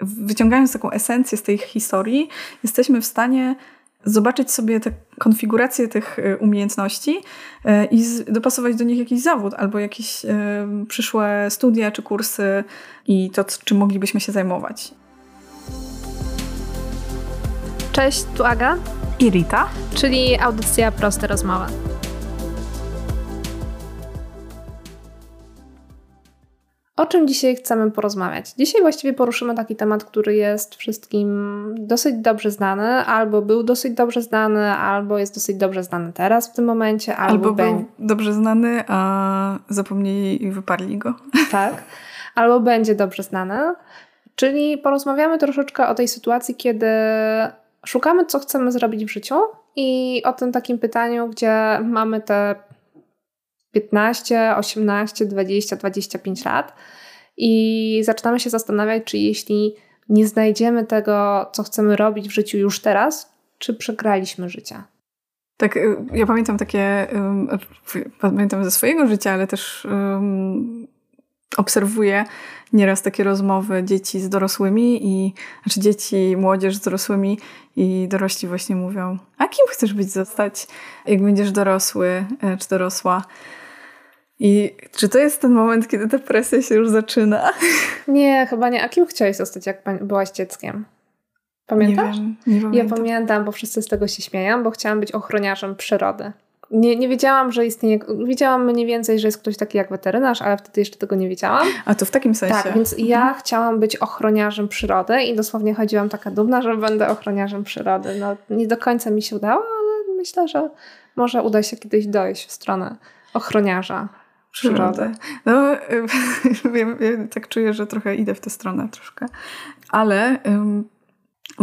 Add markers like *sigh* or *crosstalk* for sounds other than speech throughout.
wyciągając taką esencję z tej historii, jesteśmy w stanie zobaczyć sobie te konfiguracje tych e, umiejętności e, i dopasować do nich jakiś zawód albo jakieś e, przyszłe studia czy kursy i to, czym moglibyśmy się zajmować. Cześć, tu Aga i Rita, czyli audycja Proste Rozmowy. O czym dzisiaj chcemy porozmawiać? Dzisiaj właściwie poruszymy taki temat, który jest wszystkim dosyć dobrze znany, albo był dosyć dobrze znany, albo jest dosyć dobrze znany teraz w tym momencie, albo, albo był dobrze znany, a zapomnieli i wyparli go. *laughs* Tak, albo będzie dobrze znany. Czyli porozmawiamy troszeczkę o tej sytuacji, kiedy szukamy, co chcemy zrobić w życiu i o tym takim pytaniu, gdzie mamy te 15, 18, 20, 25 lat i zaczynamy się zastanawiać, czy jeśli nie znajdziemy tego, co chcemy robić w życiu już teraz, czy przegraliśmy życie. Tak, y, ja pamiętam takie, pamiętam ze swojego życia, ale też obserwuję nieraz takie rozmowy dzieci z dorosłymi i znaczy dzieci, młodzież z dorosłymi i dorośli właśnie mówią, a kim chcesz być zostać, jak będziesz dorosły e, czy dorosła? I czy to jest ten moment, kiedy depresja się już zaczyna? *laughs* Nie, chyba nie. A kim chciałeś zostać, jak byłaś dzieckiem? Pamiętasz? Nie, wiem, nie pamiętam. Ja pamiętam, bo wszyscy z tego się śmieją, bo chciałam być ochroniarzem przyrody. Nie, nie wiedziałam, że istnieje. Wiedziałam mniej więcej, że jest ktoś taki jak weterynarz, ale wtedy jeszcze tego nie wiedziałam. A to w takim sensie. Tak, więc mhm. ja chciałam być ochroniarzem przyrody i dosłownie chodziłam taka dumna, że będę ochroniarzem przyrody. No, nie do końca mi się udało, ale myślę, że może uda się kiedyś dojść w stronę ochroniarza przyrody. No, *laughs* wiem, wiem, tak czuję, że trochę idę w tę stronę troszkę. Ale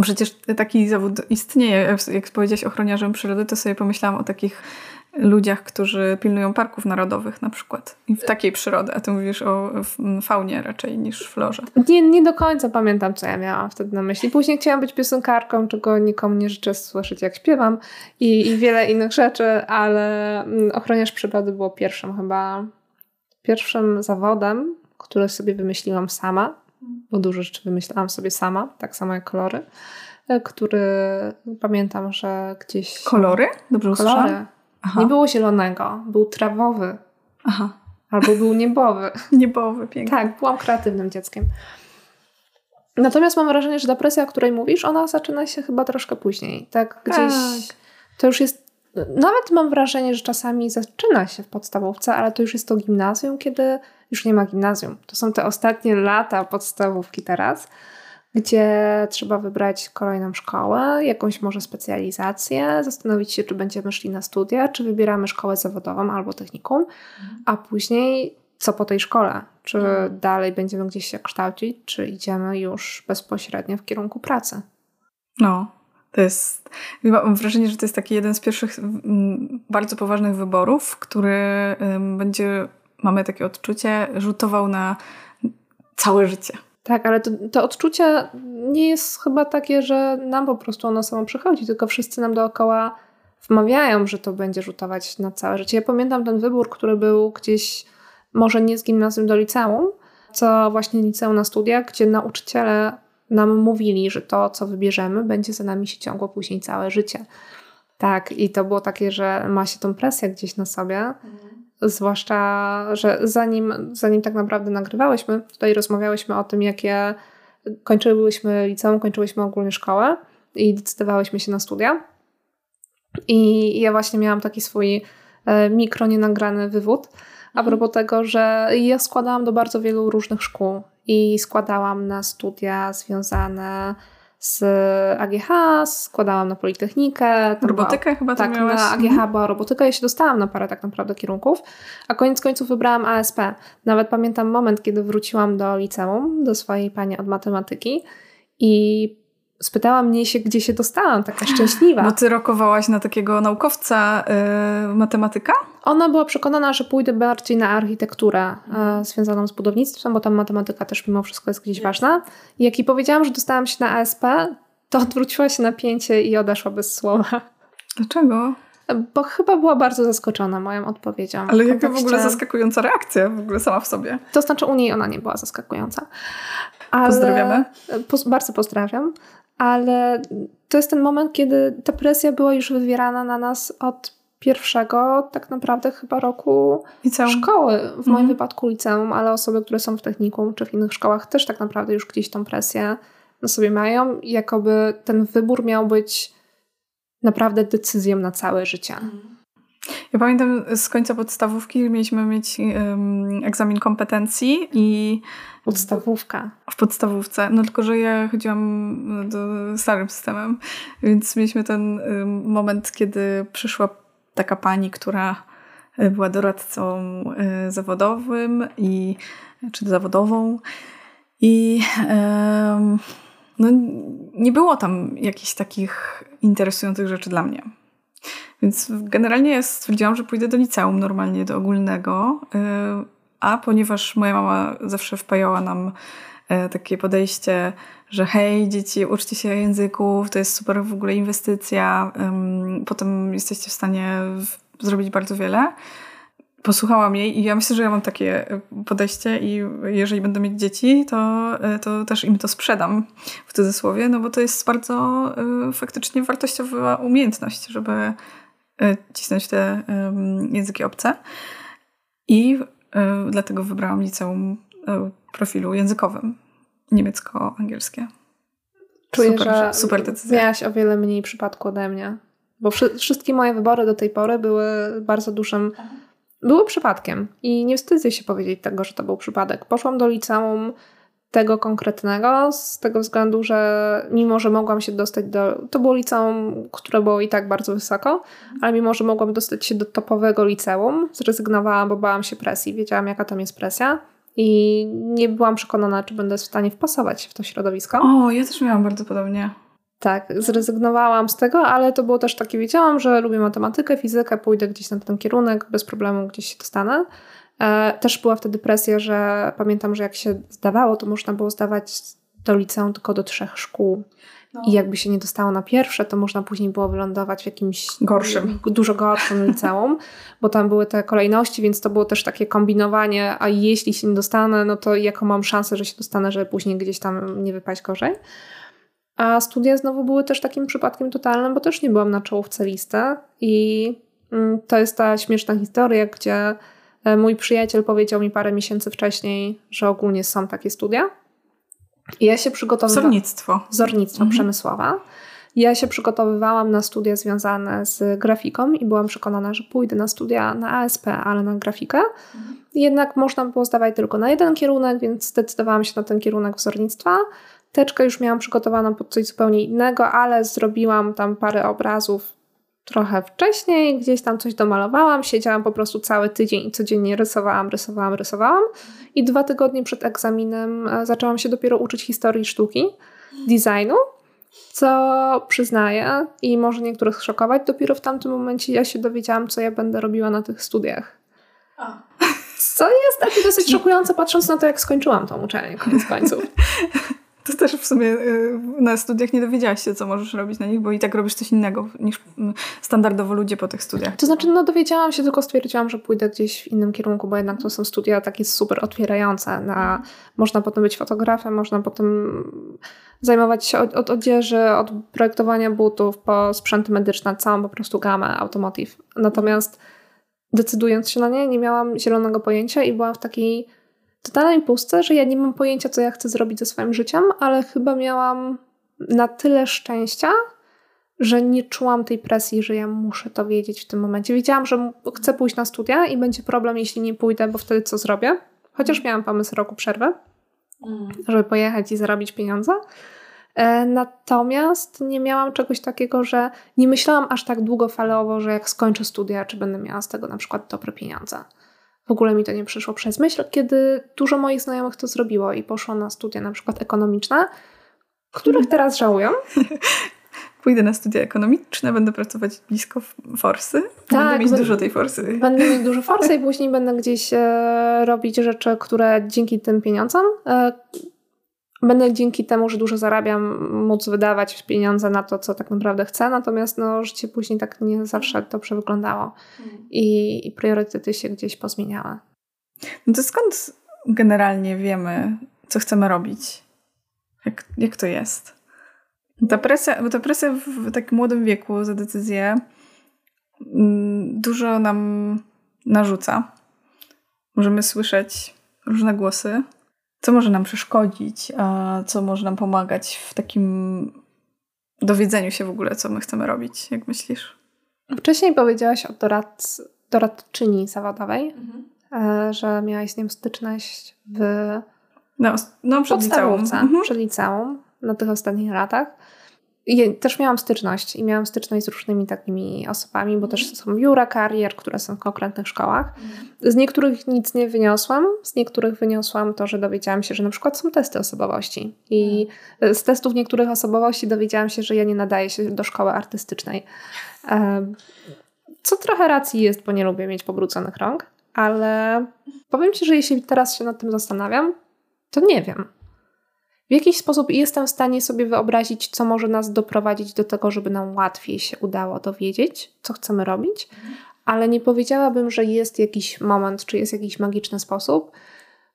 przecież taki zawód istnieje. Jak powiedziałeś ochroniarzem przyrody, to sobie pomyślałam o takich ludziach, którzy pilnują parków narodowych na przykład. I w takiej przyrody, a ty mówisz o faunie raczej niż florze. Nie, nie do końca pamiętam, co ja miałam wtedy na myśli. Później chciałam być piosenkarką, czego nikomu nie życzę słyszeć, jak śpiewam i, i wiele innych rzeczy, ale mm, ochroniarz przyrody było pierwszym chyba, pierwszym zawodem, który sobie wymyśliłam sama, bo dużo rzeczy wymyślałam sobie sama, tak samo jak kolory, e, który pamiętam, że gdzieś... Kolory? Dobrze Kolory. Aha. Nie było zielonego, był trawowy. Aha. Albo był niebowy. *laughs* niebowy, piękny. Tak, byłam kreatywnym dzieckiem. Natomiast mam wrażenie, że depresja, o której mówisz, ona zaczyna się chyba troszkę później. Tak gdzieś tak. to już jest. Nawet mam wrażenie, że czasami zaczyna się w podstawówce, ale to już jest to gimnazjum, kiedy już nie ma gimnazjum. To są te ostatnie lata podstawówki teraz gdzie trzeba wybrać kolejną szkołę, jakąś może specjalizację, zastanowić się, czy będziemy szli na studia, czy wybieramy szkołę zawodową albo technikum, a później co po tej szkole? Czy mhm. dalej będziemy gdzieś się kształcić, czy idziemy już bezpośrednio w kierunku pracy? No, to jest. Mam wrażenie, że to jest taki jeden z pierwszych bardzo poważnych wyborów, który będzie, mamy takie odczucie, rzutował na całe życie. Tak, ale to, to odczucie nie jest chyba takie, że nam po prostu ono samo przychodzi, tylko wszyscy nam dookoła wmawiają, że to będzie rzutować na całe życie. Ja pamiętam ten wybór, który był gdzieś, może nie z gimnazjum do liceum, co właśnie liceum na studiach, gdzie nauczyciele nam mówili, że to, co wybierzemy, będzie za nami się ciągło później całe życie. Tak, i to było takie, że ma się tą presję gdzieś na sobie. Zwłaszcza, że zanim, zanim tak naprawdę nagrywałyśmy, tutaj rozmawiałyśmy o tym, jakie kończyłyśmy liceum, kończyłyśmy ogólnie szkołę i decydowałyśmy się na studia. I ja właśnie miałam taki swój e, mikro nienagrany wywód a mhm. propos tego, że ja składałam do bardzo wielu różnych szkół i składałam na studia związane z AGH, składałam na Politechnikę. Robotykę była, chyba Tak, miałaś. na AGH mhm. była robotyka. Ja się dostałam na parę tak naprawdę kierunków, a koniec końców wybrałam ASP. Nawet pamiętam moment, kiedy wróciłam do liceum, do swojej pani od matematyki i spytała mnie się, gdzie się dostałam, taka szczęśliwa. Bo ty rokowałaś na takiego naukowca yy, matematyka? Ona była przekonana, że pójdę bardziej na architekturę yy, związaną z budownictwem, bo tam matematyka też mimo wszystko jest gdzieś ważna. I jak jej powiedziałam, że dostałam się na ASP, to odwróciła się napięcie i odeszła bez słowa. Dlaczego? Bo chyba była bardzo zaskoczona moją odpowiedzią. Ale jaka w ogóle zaskakująca reakcja w ogóle sama w sobie. To znaczy u niej ona nie była zaskakująca. Ale, Pozdrawiamy. Po, bardzo pozdrawiam. Ale to jest ten moment, kiedy ta presja była już wywierana na nas od pierwszego tak naprawdę chyba roku liceum. szkoły. W moim mhm. wypadku liceum, ale osoby, które są w technikum czy w innych szkołach też tak naprawdę już gdzieś tą presję na sobie mają. Jakoby ten wybór miał być naprawdę decyzją na całe życie. Ja pamiętam z końca podstawówki mieliśmy mieć um, egzamin kompetencji i Podstawówka. W podstawówce. No tylko, że ja chodziłam do starym systemem, więc mieliśmy ten um, moment, kiedy przyszła taka pani, która e, była doradcą e, zawodowym i czy zawodową i no, nie było tam jakichś takich interesujących rzeczy dla mnie. Więc generalnie stwierdziłam, że pójdę do liceum normalnie, do ogólnego, e, a ponieważ moja mama zawsze wpajała nam takie podejście, że hej, dzieci, uczcie się języków, to jest super w ogóle inwestycja, potem jesteście w stanie zrobić bardzo wiele. Posłuchałam jej i ja myślę, że ja mam takie e, podejście i jeżeli będę mieć dzieci, to, to też im to sprzedam w cudzysłowie, no bo to jest bardzo y, faktycznie wartościowa umiejętność, żeby y, cisnąć te języki obce. I dlatego wybrałam liceum profilu językowym niemiecko-angielskie. Czuję, super, że super decyzja. miałaś o wiele mniej przypadku ode mnie. Bo wszystkie moje wybory do tej pory były bardzo dużym. Były przypadkiem. I nie wstydzę się powiedzieć tego, że to był przypadek. Poszłam do liceum tego konkretnego z tego względu, że mimo, że mogłam się dostać do. To było liceum, które było i tak bardzo wysoko, ale mimo, że mogłam dostać się do topowego liceum, zrezygnowałam, bo bałam się presji. Wiedziałam, jaka tam jest presja i nie byłam przekonana, czy będę w stanie wpasować w to środowisko. O, ja też miałam bardzo podobnie. Tak, zrezygnowałam z tego, ale to było też takie, wiedziałam, że lubię matematykę, fizykę, pójdę gdzieś na ten kierunek, bez problemu gdzieś się dostanę. E, też była wtedy presja, że pamiętam, że jak się zdawało, to można było zdawać do liceum tylko do trzech szkół. No. I jakby się nie dostało na pierwsze, to można później było wylądować w jakimś gorszym, dużo gorszym *laughs* liceum, bo tam były te kolejności, więc to było też takie kombinowanie, a jeśli się nie dostanę, no to jaką mam szansę, że się dostanę, żeby później gdzieś tam nie wypaść gorzej. A studia znowu były też takim przypadkiem totalnym, bo też nie byłam na czołówce listy i mm, to jest ta śmieszna historia, gdzie mój przyjaciel powiedział mi parę miesięcy wcześniej, że ogólnie są takie studia ja się przygotowywałam. Zornictwo. Zornictwo mhm. przemysłowa. Ja się przygotowywałam na studia związane z grafiką i byłam przekonana, że pójdę na studia na ASP, ale na grafikę. Mhm. Jednak można było zdawać tylko na jeden kierunek, więc zdecydowałam się na ten kierunek wzornictwa. Teczkę już miałam przygotowaną pod coś zupełnie innego, ale zrobiłam tam parę obrazów trochę wcześniej, gdzieś tam coś domalowałam, siedziałam po prostu cały tydzień i codziennie rysowałam, rysowałam, rysowałam. I dwa tygodnie przed egzaminem e, zaczęłam się dopiero uczyć historii sztuki, designu, co przyznaję i może niektórych szokować. Dopiero w tamtym momencie ja się dowiedziałam, co ja będę robiła na tych studiach. Co jest takie dosyć szokujące, patrząc na to, jak skończyłam tą uczelnię koniec końców. *laughs* To też w sumie y, na studiach nie dowiedziałaś się, co możesz robić na nich, bo i tak robisz coś innego niż mm, standardowo ludzie po tych studiach. To znaczy, no dowiedziałam się, tylko stwierdziłam, że pójdę gdzieś w innym kierunku, bo jednak to są studia takie super otwierające. Na, można potem być fotografem, można potem zajmować się od, od odzieży, od projektowania butów po sprzęty medyczne, całą po prostu gamę automotive. Natomiast decydując się na nie, nie miałam zielonego pojęcia i byłam w takiej totalnej pustce, że ja nie mam pojęcia, co ja chcę zrobić ze swoim życiem, ale chyba miałam na tyle szczęścia, że nie czułam tej presji, że ja muszę to wiedzieć w tym momencie. Wiedziałam, że chcę pójść na studia i będzie problem, jeśli nie pójdę, bo wtedy co zrobię. Chociaż miałam pomysł roku przerwy, mm. żeby pojechać i zarobić pieniądze. E, natomiast nie miałam czegoś takiego, że nie myślałam aż tak długofalowo, że jak skończę studia, czy będę miała z tego na przykład dobre pieniądze. W ogóle mi to nie przyszło przez myśl, kiedy dużo moich znajomych to zrobiło i poszło na studia na przykład ekonomiczne, których teraz żałują. *laughs* Pójdę na studia ekonomiczne, będę pracować blisko forsy. Tak, będę mieć dużo tej forsy. Będę mieć dużo forsy i *laughs* później będę gdzieś e, robić rzeczy, które dzięki tym pieniądzom e, będę dzięki temu, że dużo zarabiam, móc wydawać pieniądze na to, co tak naprawdę chcę, natomiast no, życie później tak nie zawsze dobrze wyglądało i, i priorytety się gdzieś pozmieniały. No to skąd generalnie wiemy, co chcemy robić? Jak, jak to jest? Ta presja, bo ta presja w takim młodym wieku za decyzję mm, dużo nam narzuca. Możemy słyszeć różne głosy, co może nam przeszkodzić, a co może nam pomagać w takim dowiedzeniu się w ogóle, co my chcemy robić, jak myślisz? Wcześniej powiedziałaś o dorad, doradczyni zawodowej, mhm. E, że miałaś z nią styczność w no, no przed liceum. Mhm. przed liceum na tych ostatnich latach. I też miałam styczność i miałam styczność z różnymi takimi osobami, bo też są biura karier, które są w konkretnych szkołach. Z niektórych nic nie wyniosłam, z niektórych wyniosłam to, że dowiedziałam się, że na przykład są testy osobowości. I z testów niektórych osobowości dowiedziałam się, że ja nie nadaję się do szkoły artystycznej. Co trochę racji jest, bo nie lubię mieć pobruconych rąk, ale powiem Ci, że jeśli teraz się nad tym zastanawiam, to nie wiem. Jakiś sposób jestem w stanie sobie wyobrazić, co może nas doprowadzić do tego, żeby nam łatwiej się udało dowiedzieć, co chcemy robić, ale nie powiedziałabym, że jest jakiś moment, czy jest jakiś magiczny sposób,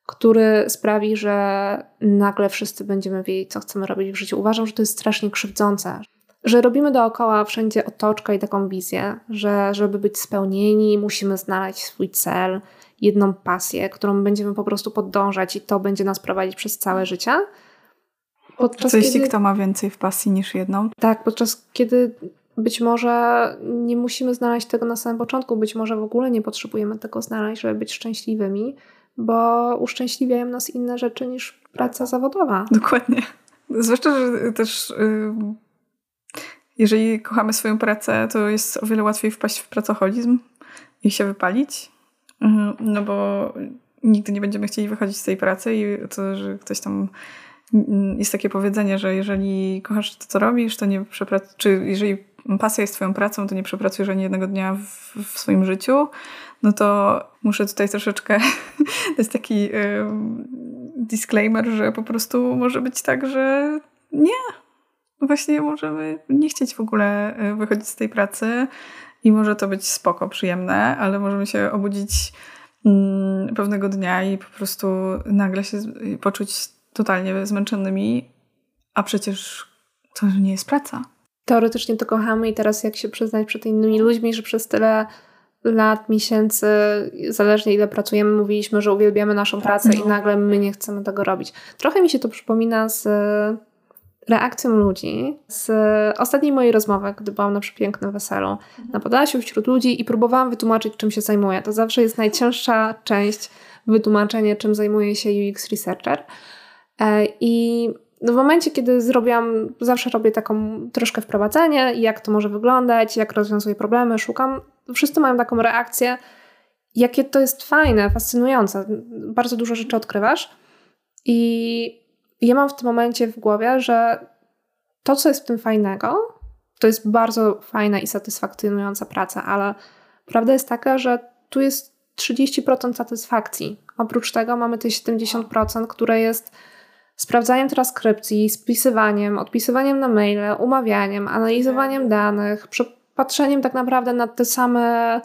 który sprawi, że nagle wszyscy będziemy wiedzieć, co chcemy robić w życiu. Uważam, że to jest strasznie krzywdzące. Że robimy dookoła wszędzie otoczkę i taką wizję, że żeby być spełnieni, musimy znaleźć swój cel, jedną pasję, którą będziemy po prostu podążać i to będzie nas prowadzić przez całe życie. Podczas Co jeśli kiedy... kto ma więcej w pasji niż jedną? Tak, podczas kiedy być może nie musimy znaleźć tego na samym początku, być może w ogóle nie potrzebujemy tego znaleźć, żeby być szczęśliwymi, bo uszczęśliwiają nas inne rzeczy niż praca zawodowa. Dokładnie. Zwłaszcza, że też jeżeli kochamy swoją pracę, to jest o wiele łatwiej wpaść w pracoholizm i się wypalić. Mhm, no bo nigdy nie będziemy chcieli wychodzić z tej pracy i to, że ktoś tam jest takie powiedzenie, że jeżeli kochasz to, co robisz, to nie przepracujesz, czy jeżeli pasja jest twoją pracą, to nie przepracujesz ani jednego dnia w, w swoim życiu, no to muszę tutaj troszeczkę, *laughs* jest taki y, disclaimer, że po prostu może być tak, że nie, właśnie możemy nie chcieć w ogóle y, wychodzić z tej pracy i może to być spoko, przyjemne, ale możemy się obudzić mm, pewnego dnia i po prostu nagle się poczuć totalnie zmęczonymi, a przecież to nie jest praca. Teoretycznie to kochamy i teraz jak się przyznać przed innymi ludźmi, że przez tyle lat, miesięcy, zależnie ile pracujemy, mówiliśmy, że uwielbiamy naszą tak, pracę no. i nagle my nie chcemy tego robić. Trochę mi się to przypomina z reakcją ludzi z ostatniej mojej rozmowy, gdy byłam na przepięknym weselu mhm. na Podlasiu wśród ludzi i próbowałam wytłumaczyć, czym się zajmuję. To zawsze jest najcięższa część wytłumaczenie, czym zajmuje się UX Researcher. E, I w momencie, kiedy zrobiłam, zawsze robię taką troszkę wprowadzenie, jak to może wyglądać, jak rozwiązuję problemy, szukam. Wszyscy mają taką reakcję, jakie to jest fajne, fascynujące. Bardzo dużo rzeczy odkrywasz. I ja mam w tym momencie w głowie, że to, co jest w tym fajnego, to jest bardzo fajna i satysfakcjonująca praca, ale prawda jest taka, że tu jest 30% satysfakcji. Oprócz tego mamy te 70%, które jest sprawdzaniem transkrypcji, spisywaniem, odpisywaniem na maile, umawianiem, analizowaniem danych, patrzeniem tak naprawdę na te same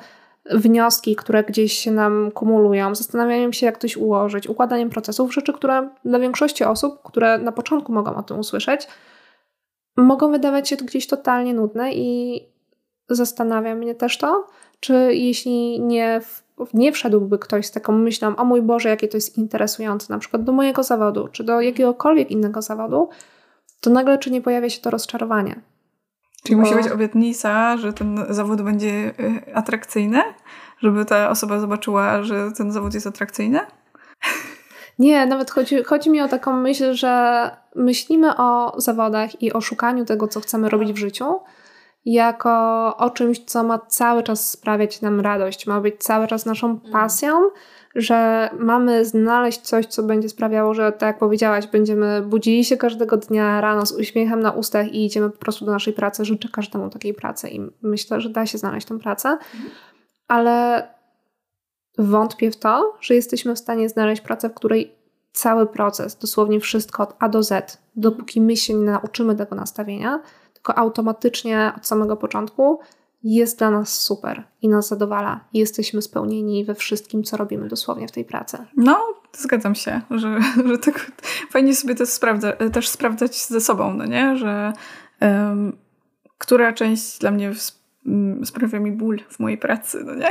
wnioski, które gdzieś się nam kumulują, zastanawianiem się, jak coś ułożyć, układaniem procesów, rzeczy, które dla większości osób, które na początku mogą o tym usłyszeć, mogą wydawać się gdzieś totalnie nudne i zastanawia mnie też to, czy jeśli nie, nie wszedłby ktoś z taką myślą, o mój Boże, jakie to jest interesujące, na przykład do mojego zawodu, czy do jakiegokolwiek innego zawodu, to nagle czy nie pojawia się to rozczarowanie. Czyli Bo... musi być obietnica, że ten zawód będzie y, atrakcyjny? Żeby ta osoba zobaczyła, że ten zawód jest atrakcyjny? Nie, nawet chodzi, chodzi mi o taką myśl, że myślimy o zawodach i o szukaniu tego, co chcemy robić w życiu, jako o czymś, co ma cały czas sprawiać nam radość, ma być cały czas naszą mm. pasją, że mamy znaleźć coś, co będzie sprawiało, że tak jak powiedziałaś, będziemy budzili się każdego dnia rano z uśmiechem na ustach i idziemy po prostu do naszej pracy. Życzę każdemu takiej pracy i myślę, że da się znaleźć tę pracę, ale wątpię w to, że jesteśmy w stanie znaleźć pracę, w której cały proces, dosłownie wszystko od A do Z, dopóki my się nie nauczymy tego nastawienia, tylko automatycznie od samego początku jest dla nas super i nas zadowala. Jesteśmy spełnieni we wszystkim, co robimy dosłownie w tej pracy. No, Zgadzam się, że, *laughs* że tak fajnie sobie to sprawdza, też sprawdzać ze sobą, no nie? Że um, która część dla mnie sprawia mi ból w mojej pracy, no nie?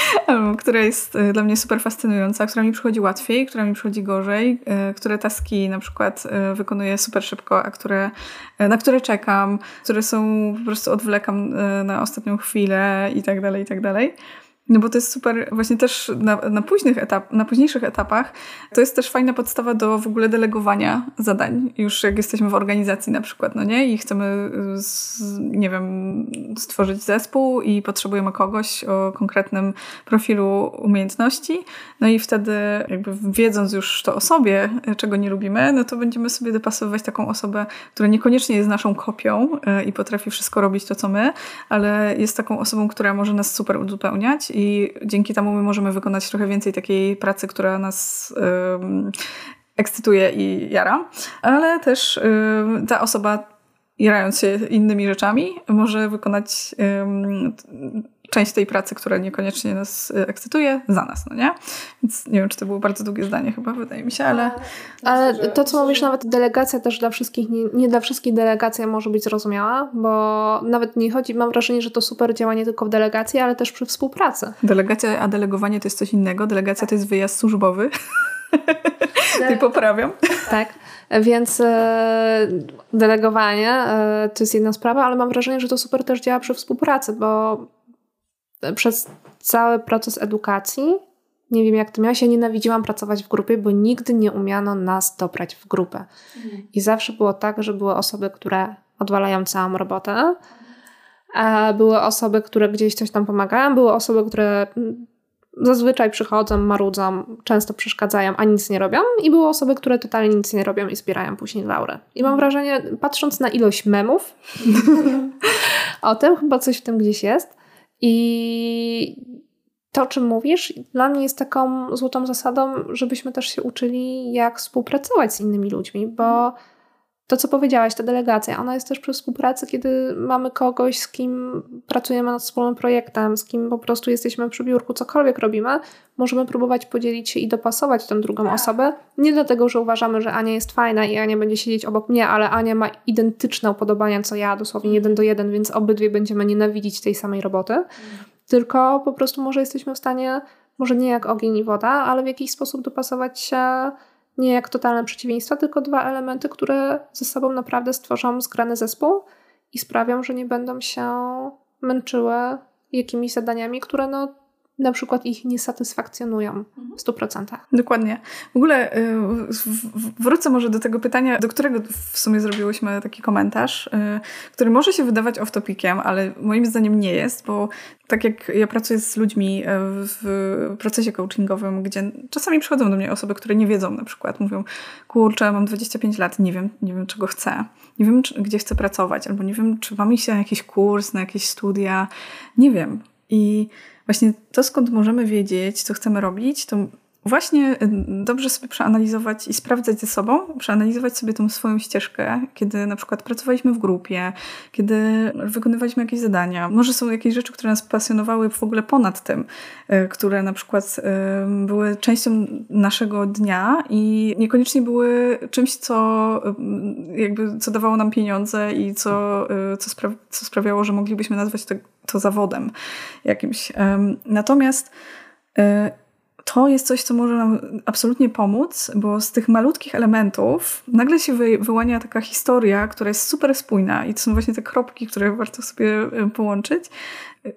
*laughs* która jest e, dla mnie super fascynująca, która mi przychodzi łatwiej, która mi przychodzi gorzej, e, które taski na przykład e, wykonuję super szybko, a które, na które czekam, które są po prostu odwlekam na ostatnią chwilę i tak dalej, i tak dalej. No bo to jest super, właśnie też na, na, późnych etap, na późniejszych etapach to jest też fajna podstawa do w ogóle delegowania zadań. Już jak jesteśmy w organizacji na przykład, no nie? I chcemy, z, nie wiem, stworzyć zespół i potrzebujemy kogoś o konkretnym profilu umiejętności. No i wtedy jakby wiedząc już to o sobie, czego nie lubimy, no to będziemy sobie dopasowywać taką osobę, która niekoniecznie jest naszą kopią e, i potrafi wszystko robić to, co my, ale jest taką osobą, która może nas super uzupełniać i dzięki temu my możemy wykonać trochę więcej takiej pracy, która nas ekscytuje i jara, ale też ta osoba jarając się innymi rzeczami, może wykonać część tej pracy, która niekoniecznie nas y, ekscytuje, za nas, no nie? Więc nie wiem, czy to było bardzo długie zdanie chyba, wydaje mi się, ale... Ale to, co mówisz, nawet delegacja też dla wszystkich, nie, nie dla wszystkich delegacja może być zrozumiała, bo nawet nie chodzi, mam wrażenie, że to super działa nie tylko w delegacji, ale też przy współpracy. Delegacja, a delegowanie to jest coś innego. Delegacja to jest wyjazd służbowy. *laughs* I poprawiam. Tak. Więc e, delegowanie e, to jest jedna sprawa, ale mam wrażenie, że to super też działa przy współpracy, bo przez cały proces edukacji, nie wiem jak to miałaś, ja nienawidziłam pracować w grupie, bo nigdy nie umiano nas dobrać w grupę. Mhm. I zawsze było tak, że były osoby, które odwalają całą robotę, a były osoby, które gdzieś coś tam pomagają, były osoby, które zazwyczaj przychodzą, marudzą, często przeszkadzają, a nic nie robią i były osoby, które totalnie nic nie robią i zbierają później laurę. I mam wrażenie, patrząc na ilość memów *laughs* *laughs* o tym, chyba coś w tym gdzieś jest, i to, o czym mówisz, dla mnie jest taką złotą zasadą, żebyśmy też się uczyli, jak współpracować z innymi ludźmi, bo to, co powiedziałaś, ta delegacja, ona jest też przy współpracy, kiedy mamy kogoś, z kim pracujemy nad wspólnym projektem, z kim po prostu jesteśmy przy biurku, cokolwiek robimy, możemy próbować podzielić się i dopasować tę drugą tak. osobę. Nie dlatego, że uważamy, że Ania jest fajna i Ania będzie siedzieć obok mnie, ale Ania ma identyczne upodobania co ja, dosłownie jeden do jeden, więc obydwie będziemy nienawidzić tej samej roboty. Mm. Tylko po prostu może jesteśmy w stanie, może nie jak ogień i woda, ale w jakiś sposób dopasować się nie jak totalne przeciwieństwa, tylko dwa elementy, które ze sobą naprawdę stworzą zgrany zespół i sprawią, że nie będą się męczyły jakimiś zadaniami, które no na przykład ich nie satysfakcjonują w 100%. Dokładnie. W ogóle y, wrócę może do tego pytania, do którego w sumie zrobiłyśmy taki komentarz, y, który może się wydawać off-topiciem, ale moim zdaniem nie jest, bo tak jak ja pracuję z ludźmi y, w procesie coachingowym, gdzie czasami przychodzą do mnie osoby, które nie wiedzą na przykład, mówią, kurczę, mam 25 lat, nie wiem, nie wiem czego chcę, nie wiem, czy, gdzie chcę pracować, albo nie wiem, czy mam iść na jakiś kurs, na jakieś studia, nie wiem. I właśnie to, skąd możemy wiedzieć, co chcemy robić, to właśnie y, dobrze sobie przeanalizować i sprawdzać ze sobą, przeanalizować sobie tą swoją ścieżkę, kiedy na przykład pracowaliśmy w grupie, kiedy wykonywaliśmy jakieś zadania. Może są jakieś rzeczy, które nas pasjonowały w ogóle ponad tym, y, które na przykład y, były częścią naszego dnia i niekoniecznie były czymś, co jakby co dawało nam pieniądze i co, co, spra co sprawiało, że moglibyśmy nazwać to, to zawodem jakimś. Natomiast to jest coś, co może nam absolutnie pomóc, bo z tych malutkich elementów nagle się wy, wyłania taka historia, która jest super spójna i to są właśnie te kropki, które warto sobie połączyć.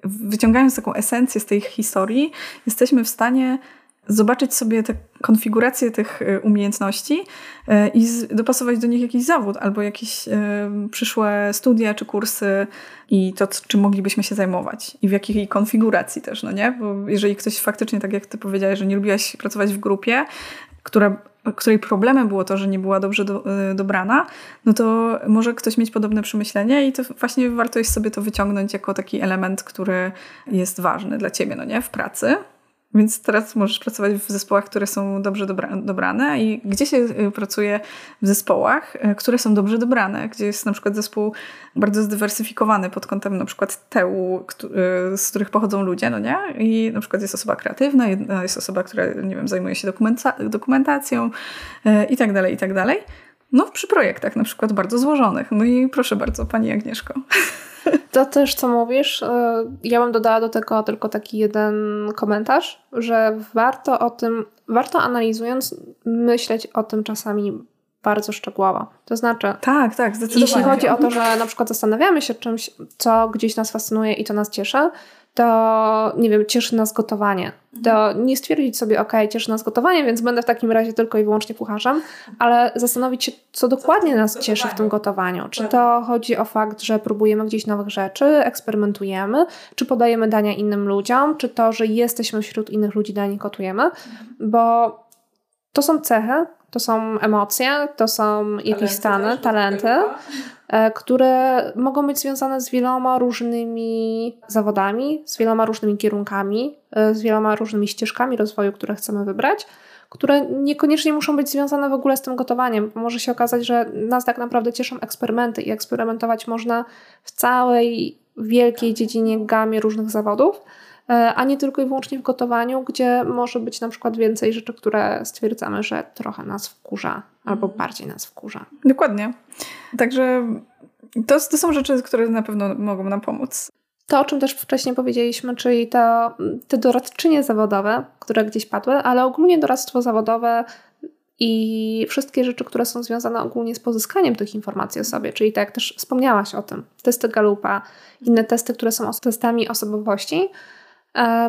Wyciągając taką esencję z tej historii, jesteśmy w stanie zobaczyć sobie te konfigurację tych e, umiejętności e, i dopasować do nich jakiś zawód albo jakieś e, przyszłe studia czy kursy i to, czym moglibyśmy się zajmować i w jakiej konfiguracji też, no nie? Bo jeżeli ktoś faktycznie, tak jak ty powiedziałeś, że nie lubiłaś pracować w grupie, która której problemem było to, że nie była dobrze do, dobrana, no to może ktoś mieć podobne przemyślenie i to właśnie warto jest sobie to wyciągnąć jako taki element, który jest ważny dla ciebie, no nie, w pracy Więc teraz możesz pracować w zespołach, które są dobrze dobra dobrane i gdzie się y, pracuje w zespołach, y, które są dobrze dobrane, gdzie jest na przykład zespół bardzo zdywersyfikowany pod kątem na przykład tełu, y, z których pochodzą ludzie, no nie? I na przykład jest osoba kreatywna, jest osoba, która, nie wiem, zajmuje się dokumentacją i tak dalej, i tak dalej. No przy projektach na przykład bardzo złożonych. No i proszę bardzo, Pani Agnieszko. *laughs* To też, co mówisz, e, ja bym dodała do tego tylko taki jeden komentarz, że warto o tym, warto analizując, myśleć o tym czasami bardzo szczegółowo. To znaczy, tak, tak, zdecydowanie. Jeśli chodzi o to, że na przykład zastanawiamy się czymś, co gdzieś nas fascynuje i to nas cieszy, to nie wiem, cieszy nas gotowanie. To nie stwierdzić sobie, ok, cieszy nas gotowanie, więc będę w takim razie tylko i wyłącznie kucharzem, ale zastanowić się, co dokładnie nas cieszy w tym gotowaniu. Czy to chodzi o fakt, że próbujemy gdzieś nowych rzeczy, eksperymentujemy, czy podajemy dania innym ludziom, czy to, że jesteśmy wśród innych ludzi, dla nich gotujemy, bo to są cechy, to są emocje, to są jakieś stany, talenty, e, które mogą być związane z wieloma różnymi zawodami, z wieloma różnymi kierunkami, e, z wieloma różnymi ścieżkami rozwoju, które chcemy wybrać, które niekoniecznie muszą być związane w ogóle z tym gotowaniem. Może się okazać, że nas tak naprawdę cieszą eksperymenty i eksperymentować można w całej wielkiej dziedzinie, gamie różnych zawodów. E, a nie tylko i wyłącznie w gotowaniu, gdzie może być na przykład więcej rzeczy, które stwierdzamy, że trochę nas wkurza albo mhm. bardziej nas wkurza. Dokładnie. Także to, to są rzeczy, które na pewno mogą nam pomóc. To, o czym też wcześniej powiedzieliśmy, czyli to, te doradczynie zawodowe, które gdzieś padły, ale ogólnie doradztwo zawodowe i wszystkie rzeczy, które są związane ogólnie z pozyskaniem tych informacji o sobie, czyli tak jak też wspomniałaś o tym, testy Galupa, inne testy, które są testami osobowości,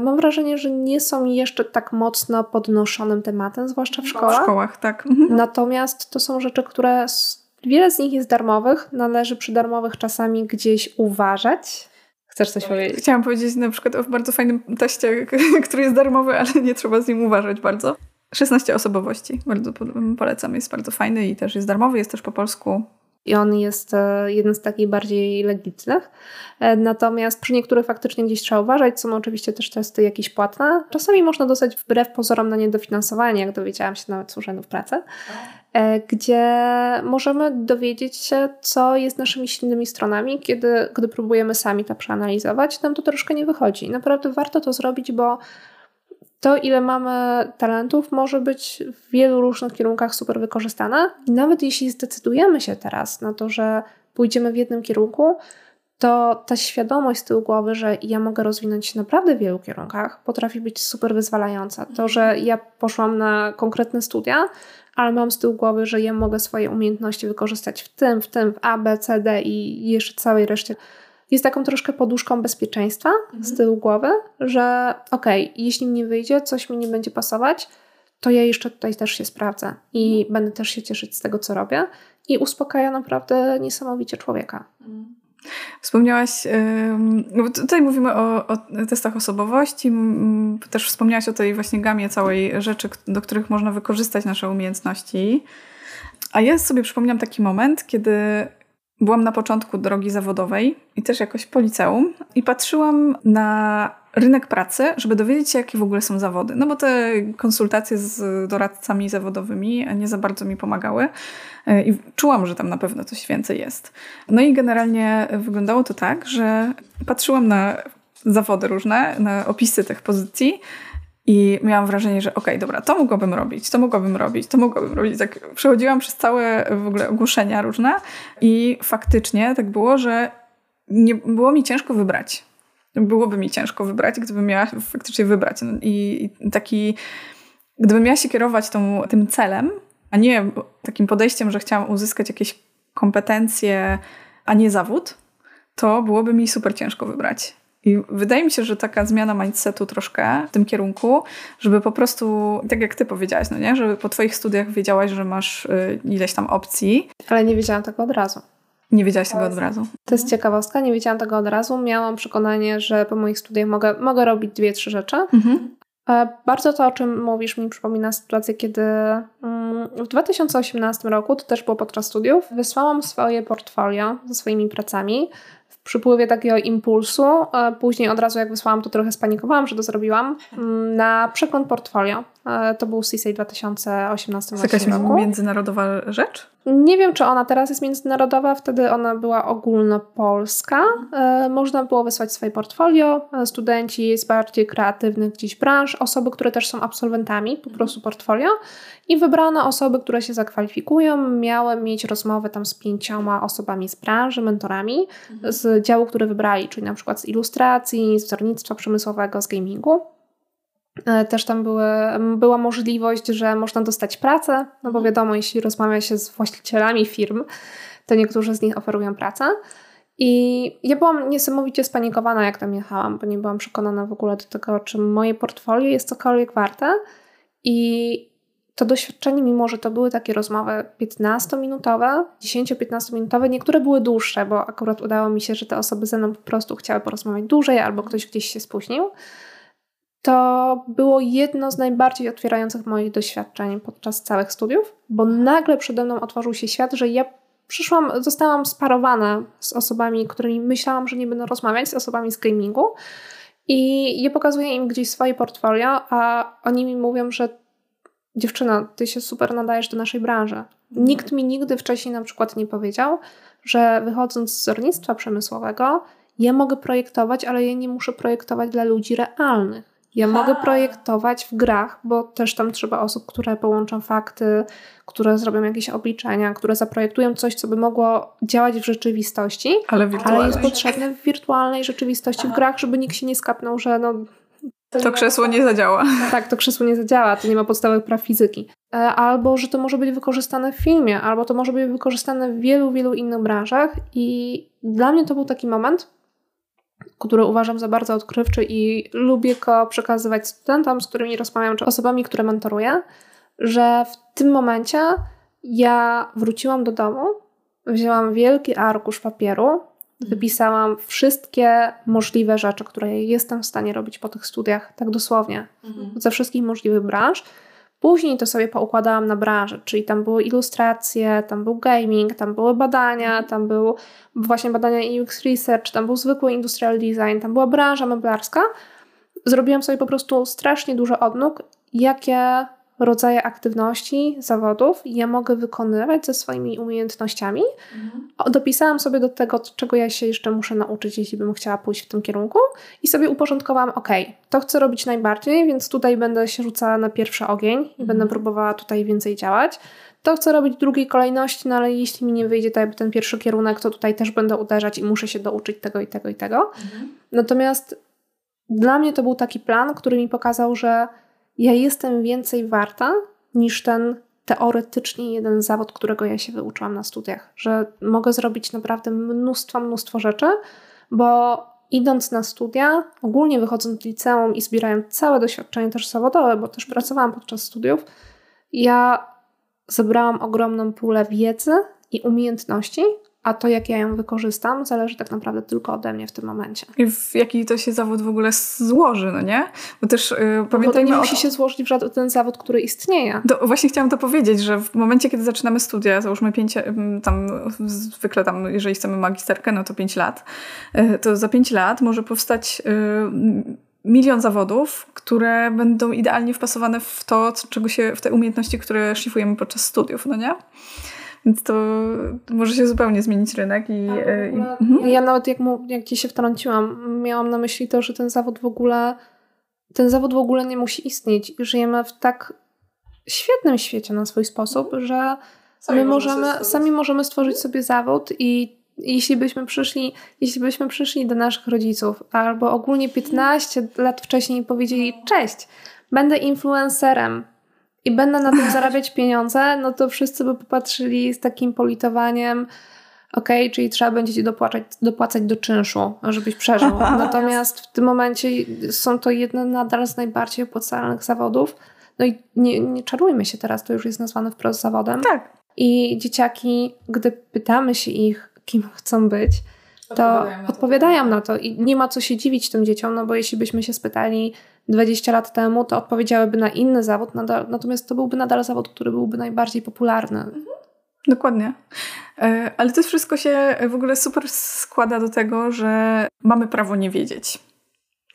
mam wrażenie, że nie są jeszcze tak mocno podnoszonym tematem, zwłaszcza w szkołach. W szkołach, tak. Mhm. Natomiast to są rzeczy, które wiele z nich jest darmowych. Należy przy darmowych czasami gdzieś uważać. Chcesz coś powiedzieć? Chciałam powiedzieć na przykład o bardzo fajnym teście, *laughs* który jest darmowy, ale nie trzeba z nim uważać bardzo. 16 osobowości. Bardzo polecam. Jest bardzo fajny i też jest darmowy, jest też po polsku i on jest e, jeden z takich bardziej legitnych. E, natomiast przy niektórych faktycznie gdzieś trzeba uważać. Są oczywiście też testy jakieś płatne. Czasami można dostać wbrew pozorom na niedofinansowanie, jak dowiedziałam się nawet z urzędów pracy, e, gdzie możemy dowiedzieć się, co jest naszymi silnymi stronami, kiedy, gdy próbujemy sami to przeanalizować. Nam to troszkę nie wychodzi. Naprawdę warto to zrobić, bo to, ile mamy talentów, może być w wielu różnych kierunkach super wykorzystane. I nawet jeśli zdecydujemy się teraz na to, że pójdziemy w jednym kierunku, to ta świadomość z tyłu głowy, że ja mogę rozwinąć się naprawdę w wielu kierunkach, potrafi być super wyzwalająca. To, że ja poszłam na konkretne studia, ale mam z tyłu głowy, że ja mogę swoje umiejętności wykorzystać w tym, w tym, w A, B, C, D i jeszcze całej reszcie jest taką troszkę poduszką bezpieczeństwa mhm. z tyłu głowy, że okej, okay, jeśli mi nie wyjdzie, coś mi nie będzie pasować, to ja jeszcze tutaj też się sprawdzę i mhm. będę też się cieszyć z tego, co robię i uspokaja naprawdę niesamowicie człowieka. Mhm. Wspomniałaś, no tutaj mówimy o, o, testach osobowości, też wspomniałaś o tej właśnie gamie całej rzeczy, do których można wykorzystać nasze umiejętności. A ja sobie przypomniałam taki moment, kiedy Byłam na początku drogi zawodowej i też jakoś po liceum i patrzyłam na rynek pracy, żeby dowiedzieć się, jakie w ogóle są zawody. No bo te konsultacje z doradcami zawodowymi nie za bardzo mi pomagały e, i czułam, że tam na pewno coś więcej jest. No i generalnie wyglądało to tak, że patrzyłam na zawody różne, na opisy tych pozycji i miałam wrażenie, że okej, okay, dobra, to mogłabym robić, to mogłabym robić, to mogłabym robić. Tak przechodziłam przez całe w ogóle ogłoszenia różne i faktycznie tak było, że nie było mi ciężko wybrać. Byłoby mi ciężko wybrać, gdybym miała faktycznie wybrać. No I taki, gdybym miała się kierować tą, tym celem, a nie takim podejściem, że chciałam uzyskać jakieś kompetencje, a nie zawód, to byłoby mi super ciężko wybrać. I wydaje mi się, że taka zmiana mindsetu troszkę w tym kierunku, żeby po prostu, tak jak ty powiedziałaś, no nie, żeby po twoich studiach wiedziałaś, że masz y, ileś tam opcji. Ale nie wiedziałam tego od razu. Nie wiedziałaś tego od razu. To jest ciekawostka, nie wiedziałam tego od razu. Miałam przekonanie, że po moich studiach mogę, mogę robić dwie, trzy rzeczy. Mhm. Bardzo to, o czym mówisz, mi przypomina sytuację, kiedy mm, w 2018 roku, to też było podczas studiów, wysłałam swoje portfolio ze swoimi pracami przypływie takiego impulsu. E, później od razu jak wysłałam, to trochę spanikowałam, że to zrobiłam. Mm, na przegląd portfolio. E, to był CSA 2018 roku. To jakaś międzynarodowa rzecz? Nie wiem, czy ona teraz jest międzynarodowa, wtedy ona była ogólnopolska. E, można było wysłać swoje portfolio, studenci z bardziej kreatywnych gdzieś branż, osoby, które też są absolwentami, po prostu portfolio. I wybrano osoby, które się zakwalifikują, miały mieć rozmowę tam z pięcioma osobami z branży, mentorami, z działu, który wybrali, czyli na przykład z ilustracji, z wzornictwa przemysłowego, z gamingu. E, też tam były, była możliwość, że można dostać pracę, no bo mhm. wiadomo, jeśli rozmawia się z właścicielami firm, to niektórzy z nich oferują pracę. I ja byłam niesamowicie spanikowana, jak tam jechałam, bo nie byłam przekonana w ogóle do tego, czy moje portfolio jest cokolwiek warte. I to doświadczenie, mimo że to były takie rozmowy 15-minutowe, 10-15-minutowe, niektóre były dłuższe, bo akurat udało mi się, że te osoby ze mną po prostu chciały porozmawiać dłużej albo ktoś gdzieś się spóźnił, to było jedno z najbardziej otwierających moich doświadczeń podczas całych studiów, bo nagle przede mną otworzył się świat, że ja przyszłam, zostałam sparowana z osobami, którymi myślałam, że nie będę rozmawiać, z osobami z gamingu. I ja pokazuję im gdzieś swoje portfolio, a oni mi mówią, że dziewczyna, ty się super nadajesz do naszej branży. Nikt mi nigdy wcześniej na przykład nie powiedział, że wychodząc z wzornictwa przemysłowego, ja mogę projektować, ale ja nie muszę projektować dla ludzi realnych. Ja mogę projektować w grach, bo też tam trzeba osób, które połączą fakty, które zrobią jakieś obliczenia, które zaprojektują coś, co by mogło działać w rzeczywistości, ale, ale jest potrzebne w wirtualnej rzeczywistości Aha. w grach, żeby nikt się nie skapnął, że no, to, to krzesło nie zadziała. *laughs* Tak, to krzesło nie zadziała, to nie ma podstawowych praw fizyki. E, albo, że to może być wykorzystane w filmie, albo to może być wykorzystane w wielu, wielu innych branżach. I dla mnie to był taki moment, który uważam za bardzo odkrywczy i lubię go przekazywać studentom, z którymi rozmawiam, czy osobami, które mentoruję, że w tym momencie ja wróciłam do domu, wzięłam wielki arkusz papieru, Wypisałam wszystkie możliwe rzeczy, które jestem w stanie robić po tych studiach, tak dosłownie, mhm. ze wszystkich możliwych branż. Później to sobie poukładałam na branże, czyli tam były ilustracje, tam był gaming, tam były badania, tam był właśnie badania UX Research, tam był zwykły industrial design, tam była branża meblarska. Zrobiłam sobie po prostu strasznie dużo odnóg, jakie rodzaje aktywności, zawodów ja mogę wykonywać ze swoimi umiejętnościami. Mhm. Dopisałam sobie do tego, czego ja się jeszcze muszę nauczyć, jeśli bym chciała pójść w tym kierunku i sobie uporządkowałam, ok, to chcę robić najbardziej, więc tutaj będę się rzucała na pierwszy ogień i mhm. będę próbowała tutaj więcej działać. To chcę robić w drugiej kolejności, no ale jeśli mi nie wyjdzie tak ten pierwszy kierunek, to tutaj też będę uderzać i muszę się douczyć tego i tego i tego. Mhm. Natomiast dla mnie to był taki plan, który mi pokazał, że ja jestem więcej warta niż ten teoretycznie jeden zawód, którego ja się wyuczyłam na studiach, że mogę zrobić naprawdę mnóstwo, mnóstwo rzeczy, bo idąc na studia, ogólnie wychodząc z liceum i zbierając całe doświadczenie też zawodowe, bo też pracowałam podczas studiów, ja zebrałam ogromną pulę wiedzy i umiejętności, a to, jak ja ją wykorzystam, zależy tak naprawdę tylko ode mnie w tym momencie. I w jaki to się zawód w ogóle złoży, no nie? Bo też yy, pamiętajmy... Bo to nie musi się złożyć w żaden ten zawód, który istnieje. To, właśnie chciałam to powiedzieć, że w momencie, kiedy zaczynamy studia, załóżmy pięć, tam zwykle tam, jeżeli chcemy magisterkę, no to pięć lat, yy, to za pięć lat może powstać... Yy, milion zawodów, które będą idealnie wpasowane w to, czego się, w te umiejętności, które szlifujemy podczas studiów, no nie? Więc to może się zupełnie zmienić rynek. I, tak, e, i mhm. Ja nawet jak, mu, jak ci się wtrąciłam, miałam na myśli to, że ten zawód w ogóle ten zawód w ogóle nie musi istnieć. Żyjemy w tak świetnym świecie na swój sposób, że sami my możemy, sami możemy stworzyć sobie zawód i jeśli byśmy przyszli, jeśli byśmy przyszli do naszych rodziców albo ogólnie 15 lat wcześniej powiedzieli cześć, będę influencerem, i będę na tym zarabiać pieniądze, no to wszyscy by popatrzyli z takim politowaniem, ok, czyli trzeba będzie ci dopłacać, dopłacać do czynszu, żebyś przeżył. Natomiast w tym momencie są to jedne nadal z najbardziej opłacalnych zawodów. No i nie, nie czarujmy się teraz, to już jest nazwane wprost zawodem. Tak. I dzieciaki, gdy pytamy się ich, kim chcą być, to odpowiadają na to. Odpowiadają na to. I nie ma co się dziwić tym dzieciom, no bo jeśli byśmy się spytali 20 lat temu, to odpowiedziałyby na inny zawód, nadal, natomiast to byłby nadal zawód, który byłby najbardziej popularny. Mhm. Dokładnie. E, ale to wszystko się w ogóle super składa do tego, że mamy prawo nie wiedzieć.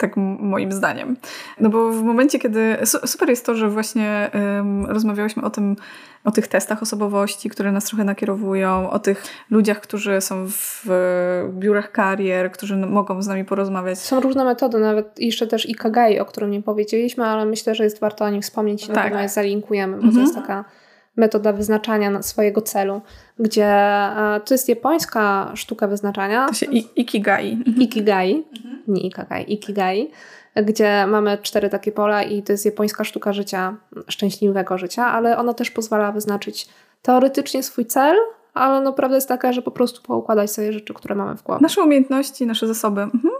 Tak moim zdaniem. No bo w momencie, kiedy. Super jest to, że właśnie um, rozmawiałyśmy o tym, o tych testach osobowości, które nas trochę nakierowują, o tych ludziach, którzy są w biurach karier, którzy mogą z nami porozmawiać. Są różne metody, nawet jeszcze też Ikagai, o którym nie powiedzieliśmy, ale myślę, że jest warto o nich wspomnieć i tak. na pewno je zalinkujemy, bo mhm. to jest taka metoda wyznaczania swojego celu, gdzie e, to jest japońska sztuka wyznaczania. To się ikigai. Ikigai, mhm. nie ikagai, ikigai, gdzie mamy cztery takie pola i to jest japońska sztuka życia, szczęśliwego życia, ale ona też pozwala wyznaczyć teoretycznie swój cel, ale no prawda jest taka, że po prostu poukładać sobie rzeczy, które mamy w głowie. Nasze umiejętności, nasze zasoby. Mhm.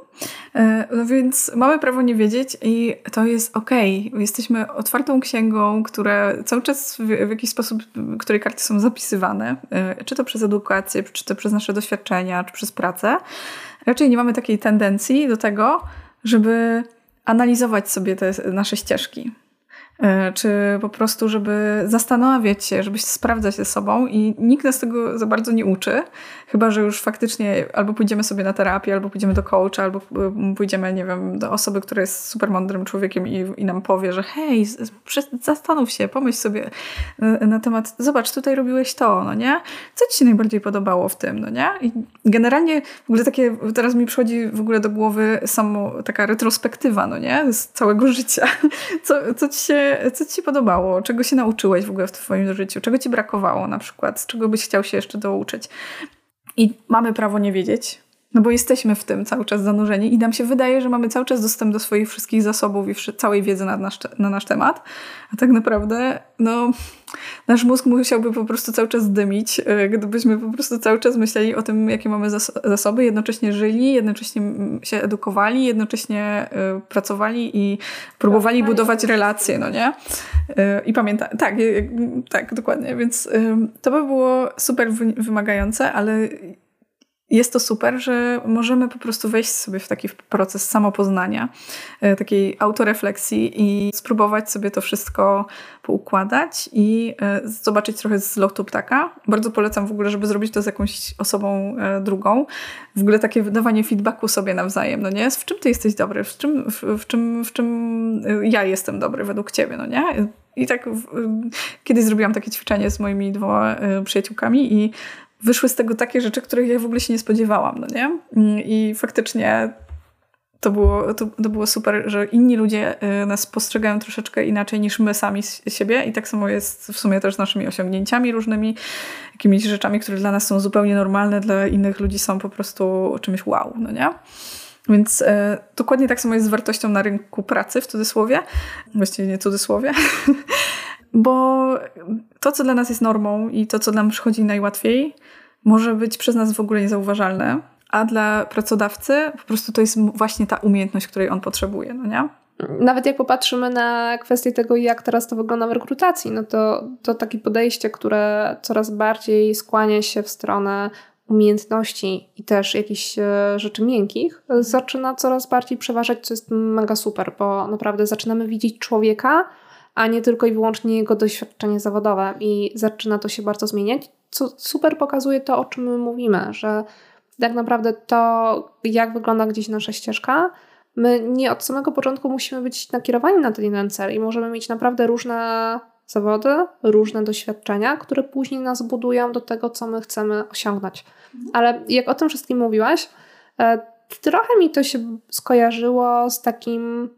E, no więc mamy prawo nie wiedzieć i to jest okej. Okay. Jesteśmy otwartą księgą, która cały czas w, w jakiś sposób, której karty są zapisywane, e, czy to przez edukację, czy to przez nasze doświadczenia, czy przez pracę. Raczej nie mamy takiej tendencji do tego, żeby analizować sobie te nasze ścieżki. E, czy po prostu, żeby zastanawiać się, żeby się sprawdzać ze sobą i nikt nas tego za bardzo nie uczy, chyba, że już faktycznie albo pójdziemy sobie na terapię, albo pójdziemy do coacha, albo e, pójdziemy, nie wiem, do osoby, która jest super mądrym człowiekiem i, i nam powie, że hej, zastanów się, pomyśl sobie e, na temat, zobacz, tutaj robiłeś to, no nie? Co ci się najbardziej podobało w tym, no nie? I generalnie w ogóle takie, teraz mi przychodzi w ogóle do głowy samo taka retrospektywa, no nie? Z całego *laughs* życia. Co, co ci się co Ci się podobało? Czego się nauczyłeś w ogóle w Twoim życiu? Czego Ci brakowało na przykład? Z czego byś chciał się jeszcze douczyć? I mamy prawo nie wiedzieć, no bo jesteśmy w tym cały czas zanurzeni i nam się wydaje, że mamy cały czas dostęp do swoich wszystkich zasobów i całej wiedzy na nasz, na nasz temat. A tak naprawdę, no, nasz mózg musiałby po prostu cały czas dymić, e, gdybyśmy po prostu cały czas myśleli o tym, jakie mamy zasoby, jednocześnie żyli, jednocześnie się edukowali, jednocześnie y, pracowali i próbowali tak, budować relacje, no nie? Y, I pamiętam, tak, y, tak, dokładnie. Więc to by było super wymagające, ale jest to super, że możemy po prostu wejść sobie w taki proces samopoznania, e, takiej autorefleksji i spróbować sobie to wszystko poukładać i e, zobaczyć trochę z lotu ptaka. Bardzo polecam w ogóle, żeby zrobić to z jakąś osobą e, drugą. W ogóle takie wydawanie feedbacku sobie nawzajem, no nie? W czym ty jesteś dobry? W czym, w, w czym, w czym ja jestem dobry według ciebie, no nie? I tak kiedyś zrobiłam takie ćwiczenie z moimi dwoma przyjaciółkami i wyszły z tego takie rzeczy, których ja w ogóle się nie spodziewałam, no nie? I faktycznie to było, to, to było super, że inni ludzie y, nas postrzegają troszeczkę inaczej niż my sami siebie i tak samo jest w sumie też z naszymi osiągnięciami różnymi, jakimiś rzeczami, które dla nas są zupełnie normalne, dla innych ludzi są po prostu czymś wow, no nie? Więc e, dokładnie tak samo jest z wartością na rynku pracy, w cudzysłowie, właściwie nie cudzysłowie, *laughs* bo to, co dla nas jest normą i to, co nam przychodzi najłatwiej, może być przez nas w ogóle niezauważalne, a dla pracodawcy po prostu to jest właśnie ta umiejętność, której on potrzebuje, no nie? Nawet jak popatrzymy na kwestię tego, jak teraz to wygląda w rekrutacji, no to, to takie podejście, które coraz bardziej skłania się w stronę umiejętności i też jakichś e, rzeczy miękkich, zaczyna coraz bardziej przeważać, co jest mega super, bo naprawdę zaczynamy widzieć człowieka, a nie tylko i wyłącznie jego doświadczenie zawodowe i zaczyna to się bardzo zmieniać, co super pokazuje to, o czym my mówimy, że tak naprawdę to, jak wygląda gdzieś nasza ścieżka, my nie od samego początku musimy być nakierowani na ten jeden cel i możemy mieć naprawdę różne zawody, różne doświadczenia, które później nas budują do tego, co my chcemy osiągnąć. Mhm. Ale jak o tym wszystkim mówiłaś, e, trochę mi to się skojarzyło z takim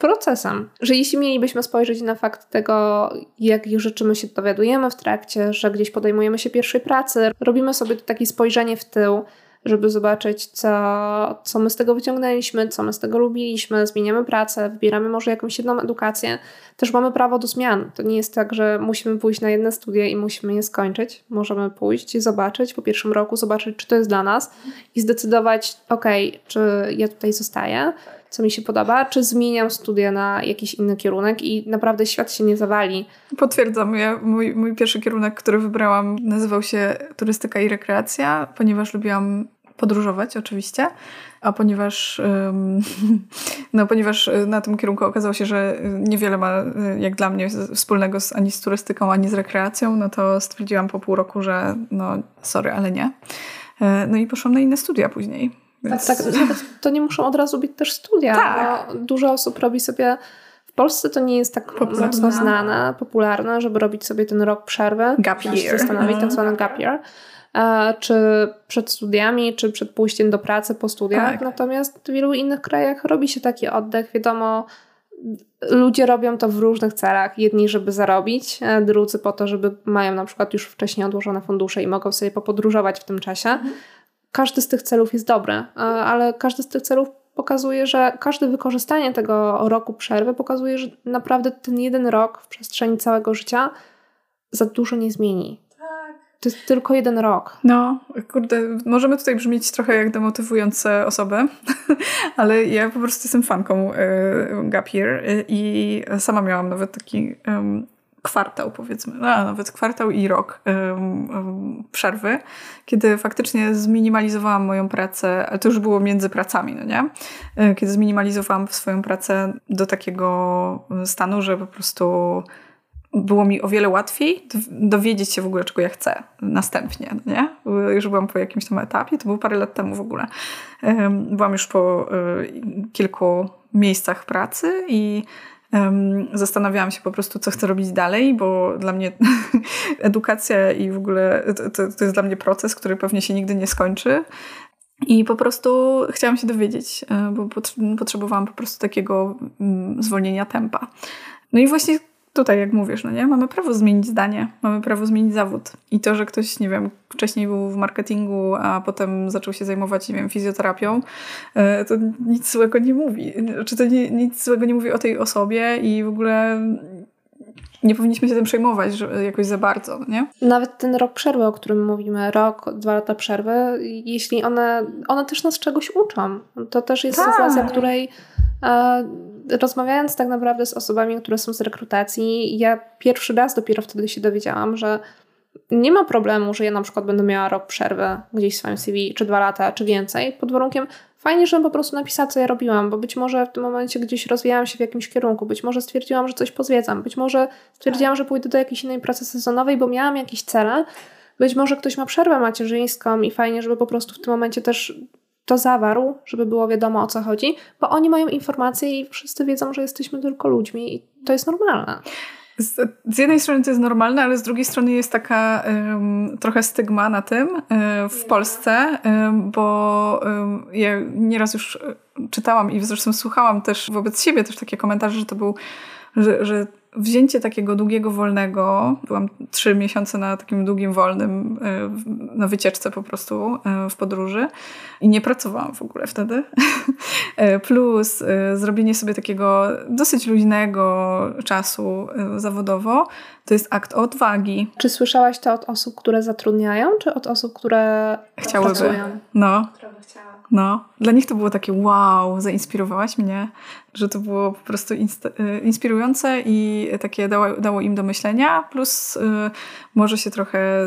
procesem. Że jeśli mielibyśmy spojrzeć na fakt tego, jakich rzeczy my się dowiadujemy w trakcie, że gdzieś podejmujemy się pierwszej pracy, robimy sobie takie spojrzenie w tył, żeby zobaczyć, co, co my z tego wyciągnęliśmy, co my z tego lubiliśmy, zmieniamy pracę, wybieramy może jakąś jedną edukację. Też mamy prawo do zmian. To nie jest tak, że musimy pójść na jedne studia i musimy je skończyć. Możemy pójść i zobaczyć po pierwszym roku, zobaczyć, czy to jest dla nas i zdecydować, ok, czy ja tutaj zostaję, co mi się podoba, czy zmieniam studia na jakiś inny kierunek i naprawdę świat się nie zawali. Potwierdzam. Ja, mój, mój pierwszy kierunek, który wybrałam, nazywał się turystyka i rekreacja, ponieważ lubiłam podróżować oczywiście, a ponieważ, *laughs* no, ponieważ na tym kierunku okazało się, że niewiele ma jak dla mnie wspólnego z, ani z turystyką, ani z rekreacją, no to stwierdziłam po pół roku, że no sorry, ale nie. E, no i poszłam na inne studia później. Więc... Tak, tak, to nie muszą od razu być też studia, tak. bo dużo osób robi sobie w Polsce to nie jest tak popularne. mocno znane, popularne, żeby robić sobie ten rok przerwy. Gap year. Zastanowić, tak zwany gap year. E, czy przed studiami, czy przed pójściem do pracy po studiach. Tak. Natomiast w wielu innych krajach robi się taki oddech. Wiadomo, ludzie robią to w różnych celach. Jedni, żeby zarobić, e, drudzy po to, żeby mają na przykład już wcześniej odłożone fundusze i mogą sobie popodróżować w tym czasie. Mhm. Każdy z tych celów jest dobry, e, ale każdy z tych celów pokazuje, że każde wykorzystanie tego roku przerwy pokazuje, że naprawdę ten jeden rok w przestrzeni całego życia za dużo nie zmieni. To jest tylko jeden rok. No, kurde, możemy tutaj brzmieć trochę jak demotywujące osoby, *laughs* ale ja po prostu jestem fanką y, Gap Year y, i sama miałam nawet taki kwartał, powiedzmy, no, nawet kwartał i rok przerwy, kiedy faktycznie zminimalizowałam moją pracę, ale to już było między pracami, no nie? Kiedy zminimalizowałam swoją pracę do takiego stanu, że po prostu było mi o wiele łatwiej dowiedzieć się w ogóle, czego ja chcę następnie, nie? Już byłam po jakimś tam etapie, to było parę lat temu w ogóle. Byłam już po y, kilku miejscach pracy i zastanawiałam się po prostu, co chcę robić dalej, bo dla mnie *laughs* edukacja i w ogóle to, to jest dla mnie proces, który pewnie się nigdy nie skończy. I po prostu chciałam się dowiedzieć, e, bo potrzebowałam po prostu takiego mm, zwolnienia tempa. No i właśnie tutaj, jak mówisz, no nie, mamy prawo zmienić zdanie, mamy prawo zmienić zawód. I to, że ktoś, nie wiem, wcześniej był w marketingu, a potem zaczął się zajmować, nie wiem, fizjoterapią, e, to nic złego nie mówi. Czy to nie, nic złego nie mówi o tej osobie i w ogóle nie powinniśmy się tym przejmować że jakoś za bardzo, no nie? Nawet ten rok przerwy, o którym mówimy, rok, dwa lata przerwy, jeśli one, one też nas czegoś uczą. To też jest tak. sytuacja, w której rozmawiając tak naprawdę z osobami, które są z rekrutacji, ja pierwszy raz dopiero wtedy się dowiedziałam, że nie ma problemu, że ja na przykład będę miała rok przerwy gdzieś w swoim CV, czy dwa lata, czy więcej, pod warunkiem fajnie, żebym po prostu napisała, co ja robiłam, bo być może w tym momencie gdzieś rozwijałam się w jakimś kierunku, być może stwierdziłam, że coś pozwiedzam, być może stwierdziłam, że pójdę do jakiejś innej pracy sezonowej, bo miałam jakieś cele, być może ktoś ma przerwę macierzyńską i fajnie, żeby po prostu w tym momencie też to zawarł, żeby było wiadomo o co chodzi, bo oni mają informacje i wszyscy wiedzą, że jesteśmy tylko ludźmi i to jest normalne. Z, z jednej strony to jest normalne, ale z drugiej strony jest taka um, trochę stygma na tym um, w Polsce, um, bo ja nieraz już e, czytałam i zresztą słuchałam też wobec siebie też takie komentarze, że to był, że, że wzięcie takiego długiego wolnego, byłam trzy miesiące na takim długim wolnym, e, na wycieczce po prostu e, w podróży i nie pracowałam w ogóle wtedy. E, *laughs* plus zrobienie sobie takiego dosyć luźnego czasu zawodowo, to jest akt odwagi. Czy słyszałaś to od osób, które zatrudniają, czy od osób, które Chciałyby. pracują? No. No, dla nich to było takie wow, zainspirowałaś mnie, że to było po prostu y, inspirujące i takie dało, dało im do myślenia, plus y, może się trochę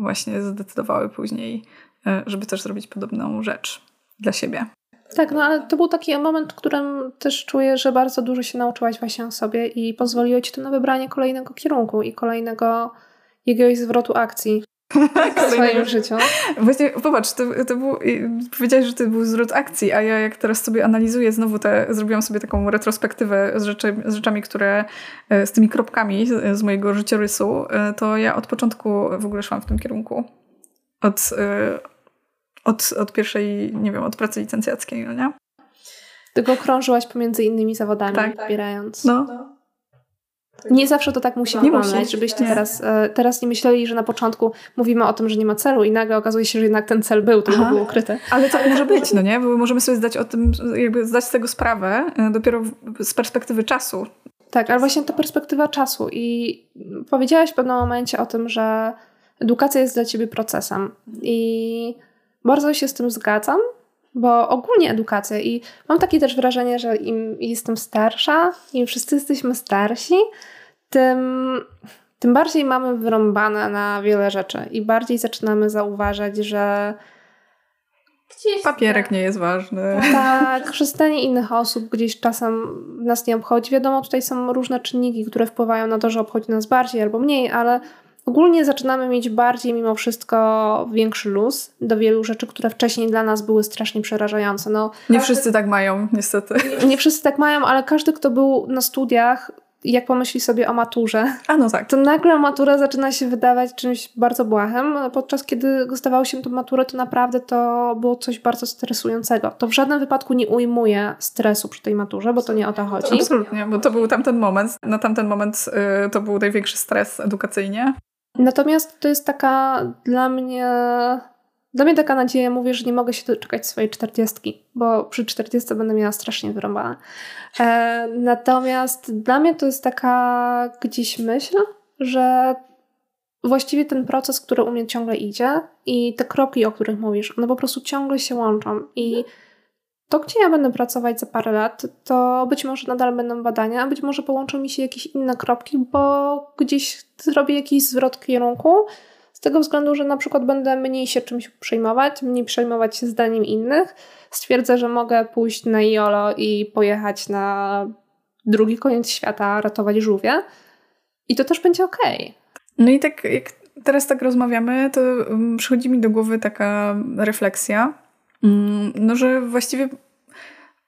właśnie zdecydowały później, y, żeby też zrobić podobną rzecz dla siebie. Tak, no ale to był taki moment, w którym też czuję, że bardzo dużo się nauczyłaś właśnie o sobie i pozwoliło ci to na wybranie kolejnego kierunku i kolejnego jakiegoś zwrotu akcji w swoim życiu. Właśnie, popatrz, to, to był, powiedziałeś, że to był zwrot akcji, a ja jak teraz sobie analizuję znowu te, zrobiłam sobie taką retrospektywę z, rzeczy, z rzeczami, które, e, z tymi kropkami z, mojego życiorysu, e, to ja od początku w ogóle szłam w tym kierunku. Od, e, od, od pierwszej, nie wiem, od pracy licencjackiej, no nie? Tylko krążyłaś pomiędzy innymi zawodami, tak. wybierając. No. Nie zawsze to tak musi wyglądać, żebyście nie. teraz, e, teraz nie myśleli, że na początku mówimy o tym, że nie ma celu i nagle okazuje się, że jednak ten cel był, tylko był ukryty. Ale to może być, no nie? Bo możemy sobie zdać o tym, jakby zdać z tego sprawę e, dopiero z perspektywy czasu. Tak, ale właśnie to perspektywa czasu i powiedziałaś w pewnym momencie o tym, że edukacja jest dla ciebie procesem i bardzo się z tym zgadzam, bo ogólnie edukacja i mam takie też wrażenie, że im jestem starsza, im wszyscy jesteśmy starsi, tym, tym bardziej mamy wyrąbane na wiele rzeczy i bardziej zaczynamy zauważać, że Gdzieś Papierek nie jest ważny. Tak, korzystanie innych osób gdzieś czasem nas nie obchodzi. Wiadomo, tutaj są różne czynniki, które wpływają na to, że obchodzi nas bardziej albo mniej, ale ogólnie zaczynamy mieć bardziej mimo wszystko większy luz do wielu rzeczy, które wcześniej dla nas były strasznie przerażające. No, nie każdy... wszyscy tak mają, niestety. Nie, nie wszyscy tak mają, ale każdy, kto był na studiach, jak pomyśli sobie o maturze, A no tak. to nagle matura zaczyna się wydawać czymś bardzo błahym, podczas kiedy zdawało się tę maturę, to naprawdę to było coś bardzo stresującego. To w żadnym wypadku nie ujmuje stresu przy tej maturze, bo to nie o to chodzi. Absolutnie, bo to był tamten moment. Na tamten moment y, to był największy stres edukacyjnie. Natomiast to jest taka dla mnie dla mnie taka nadzieja, mówię, że nie mogę się doczekać swojej czterdziestki, bo przy czterdziestce będę miała strasznie wyrąbane. E, natomiast dla mnie to jest taka gdzieś myśl, że właściwie ten proces, który u mnie ciągle idzie i te kropki, o których mówisz, one po prostu ciągle się łączą i to, gdzie ja będę pracować za parę lat, to być może nadal będą badania, a być może połączą mi się jakieś inne kropki, bo gdzieś zrobię jakiś zwrot kierunku, z tego względu, że na przykład będę mniej się czymś przejmować, mniej przejmować się zdaniem innych. Stwierdzę, że mogę pójść na jolo i pojechać na drugi koniec świata, ratować żółwie. I to też będzie okej. Okay. No i tak jak teraz tak rozmawiamy, to mm, przychodzi mi do głowy taka refleksja, no że właściwie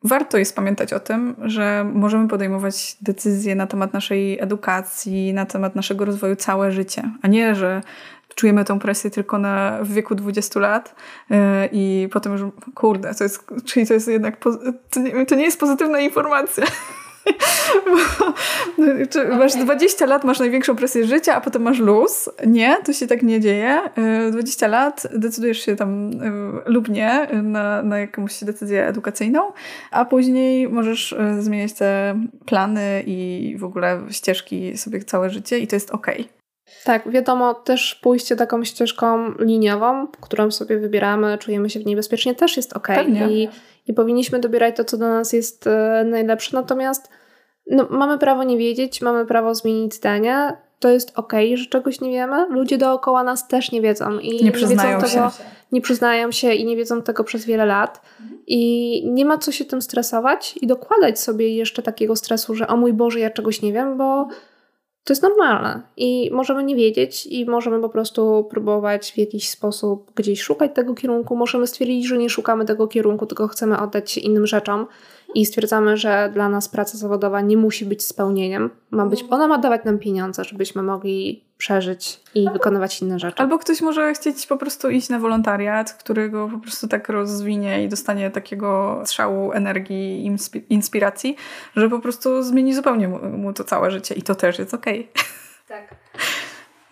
warto jest pamiętać o tym, że możemy podejmować decyzje na temat naszej edukacji, na temat naszego rozwoju całe życie, a nie, że czujemy tą presję tylko na, w wieku 20 lat yy, i potem już, kurde, to jest, czyli to jest jednak, to nie, to nie jest pozytywna informacja. *laughs* Bo, masz 20 lat, masz największą presję życia, a potem masz luz. Nie, to się tak nie dzieje. 20 y, lat decydujesz się tam y, lub nie na, na jakąś decyzję edukacyjną, a później możesz zmieniać te plany i w ogóle ścieżki sobie całe życie i to jest okej. Okay. Tak, wiadomo, też pójście taką ścieżką liniową, którą sobie wybieramy, czujemy się w niej bezpiecznie, też jest ok. I, I powinniśmy dobierać to, co dla nas jest e, najlepsze. Natomiast no, mamy prawo nie wiedzieć, mamy prawo zmienić zdanie. To jest ok, że czegoś nie wiemy. Ludzie dookoła nas też nie wiedzą i nie przyznają nie wiedzą tego, się. Nie przyznają się i nie wiedzą tego przez wiele lat. I nie ma co się tym stresować i dokładać sobie jeszcze takiego stresu, że o mój Boże, ja czegoś nie wiem, bo to jest normalne i możemy nie wiedzieć i możemy po prostu próbować w jakiś sposób gdzieś szukać tego kierunku. Możemy stwierdzić, że nie szukamy tego kierunku, tylko chcemy oddać się innym rzeczom i stwierdzamy, że dla nas praca zawodowa nie musi być spełnieniem. Ma być, mhm. ona ma dawać nam pieniądze, żebyśmy mogli przeżyć i wykonywać inne rzeczy. Albo ktoś może chcieć po prostu iść na wolontariat, którego po prostu tak rozwinie i dostanie takiego strzału energii i inspiracji, że po prostu zmieni zupełnie mu to całe życie i to też jest okej. Okay. *laughs* Tak.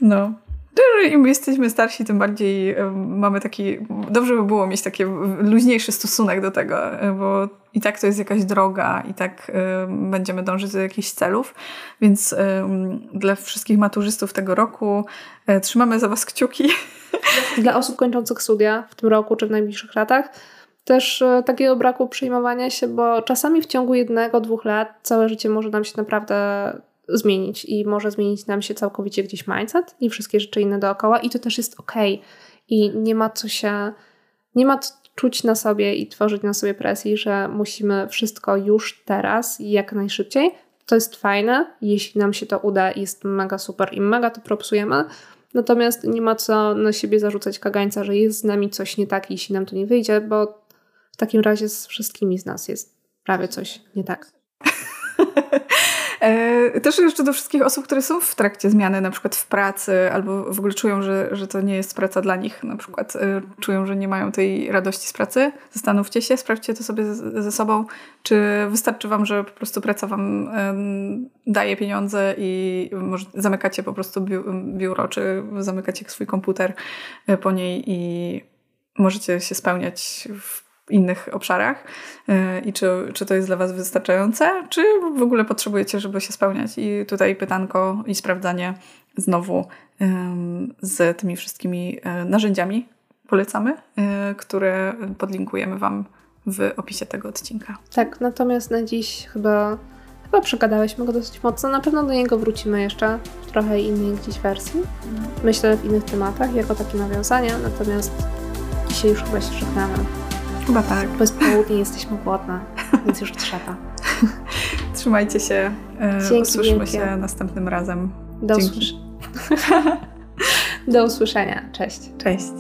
No im jesteśmy starsi, tym bardziej mamy taki. Dobrze by było mieć taki luźniejszy stosunek do tego, bo i tak to jest jakaś droga, i tak będziemy dążyć do jakichś celów. Więc dla wszystkich maturzystów tego roku e, trzymamy za Was kciuki. *laughs* Dla osób kończących studia w tym roku czy w najbliższych latach też e, takiego braku przejmowania się, bo czasami w ciągu jednego, dwóch lat całe życie może nam się naprawdę zmienić i może zmienić nam się całkowicie gdzieś mindset i wszystkie rzeczy inne dookoła i to też jest ok. I nie ma co się, nie ma czuć na sobie i tworzyć na sobie presji, że musimy wszystko już teraz i jak najszybciej. To jest fajne, jeśli nam się to uda, jest mega super i mega to propsujemy. Natomiast nie ma co na siebie zarzucać kagańca, że jest z nami coś nie tak, jeśli nam to nie wyjdzie, bo w takim razie z wszystkimi z nas jest prawie coś nie tak. *laughs* E, też jeszcze do wszystkich osób, które są w trakcie zmiany, na przykład w pracy, albo w ogóle czują, że, że to nie jest praca dla nich, na przykład e, czują, że nie mają tej radości z pracy. Zastanówcie się, sprawdźcie to sobie ze sobą, czy wystarczy wam, że po prostu praca wam daje pieniądze i może zamykacie po prostu biuro, czy zamykacie swój komputer e, po niej i możecie się spełniać w innych obszarach e, i czy, czy to jest dla Was wystarczające, czy w ogóle potrzebujecie, żeby się spełniać. I tutaj pytanko i sprawdzanie znowu z tymi wszystkimi e, narzędziami polecamy, które podlinkujemy Wam w opisie tego odcinka. Tak, natomiast na dziś chyba, chyba przegadałyśmy go dosyć mocno. Na pewno do niego wrócimy jeszcze w trochę innej gdzieś wersji. Myślę w innych tematach, jako takie nawiązania, natomiast dzisiaj już chyba się żegnamy. Chyba tak. Bez południe jesteśmy głodne, *laughs* więc już trzeba. Trzymajcie się. E, Dzięki Usłyszmy wielkie. się następnym razem. Do, usłysz- *laughs* Do usłyszenia. Cześć. Cześć.